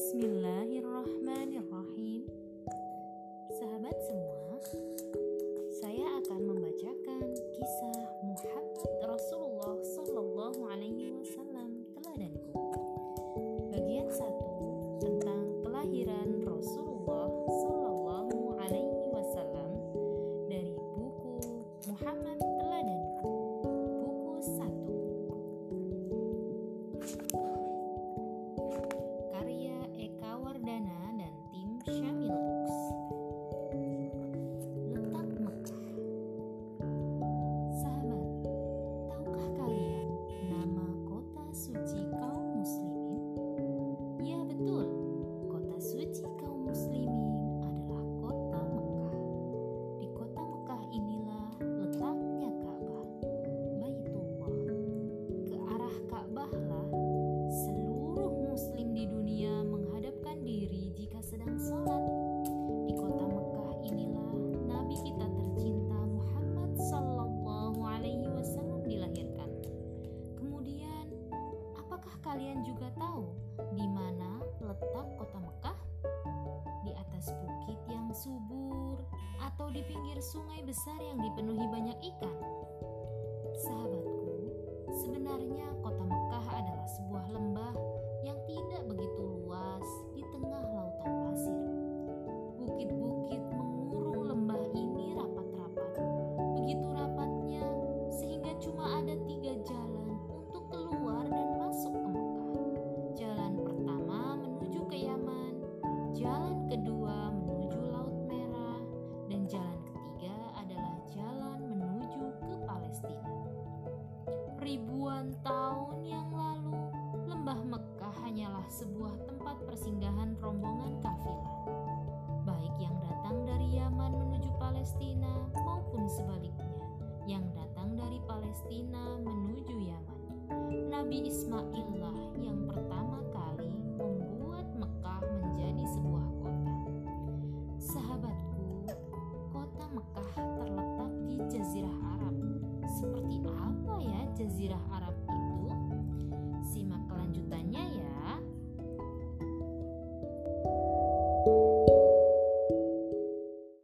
Bismillahirrahmanirrahim. Sahabat semua, saya akan membacakan kisah Muhammad Rasulullah Sallallahu Alaihi Wasallam teladanku. Bagian satu tentang kelahiran Rasulullah Sallallahu Alaihi Wasallam dari buku Muhammad Teladanku. kalian juga tahu di mana letak kota Mekah? Di atas bukit yang subur atau di pinggir sungai besar yang dipenuhi banyak ikan? Ribuan tahun yang lalu, lembah Mekah hanyalah sebuah tempat persinggahan rombongan kafilah, baik yang datang dari Yaman menuju Palestina maupun sebaliknya, yang datang dari Palestina menuju Yaman. Nabi Ismail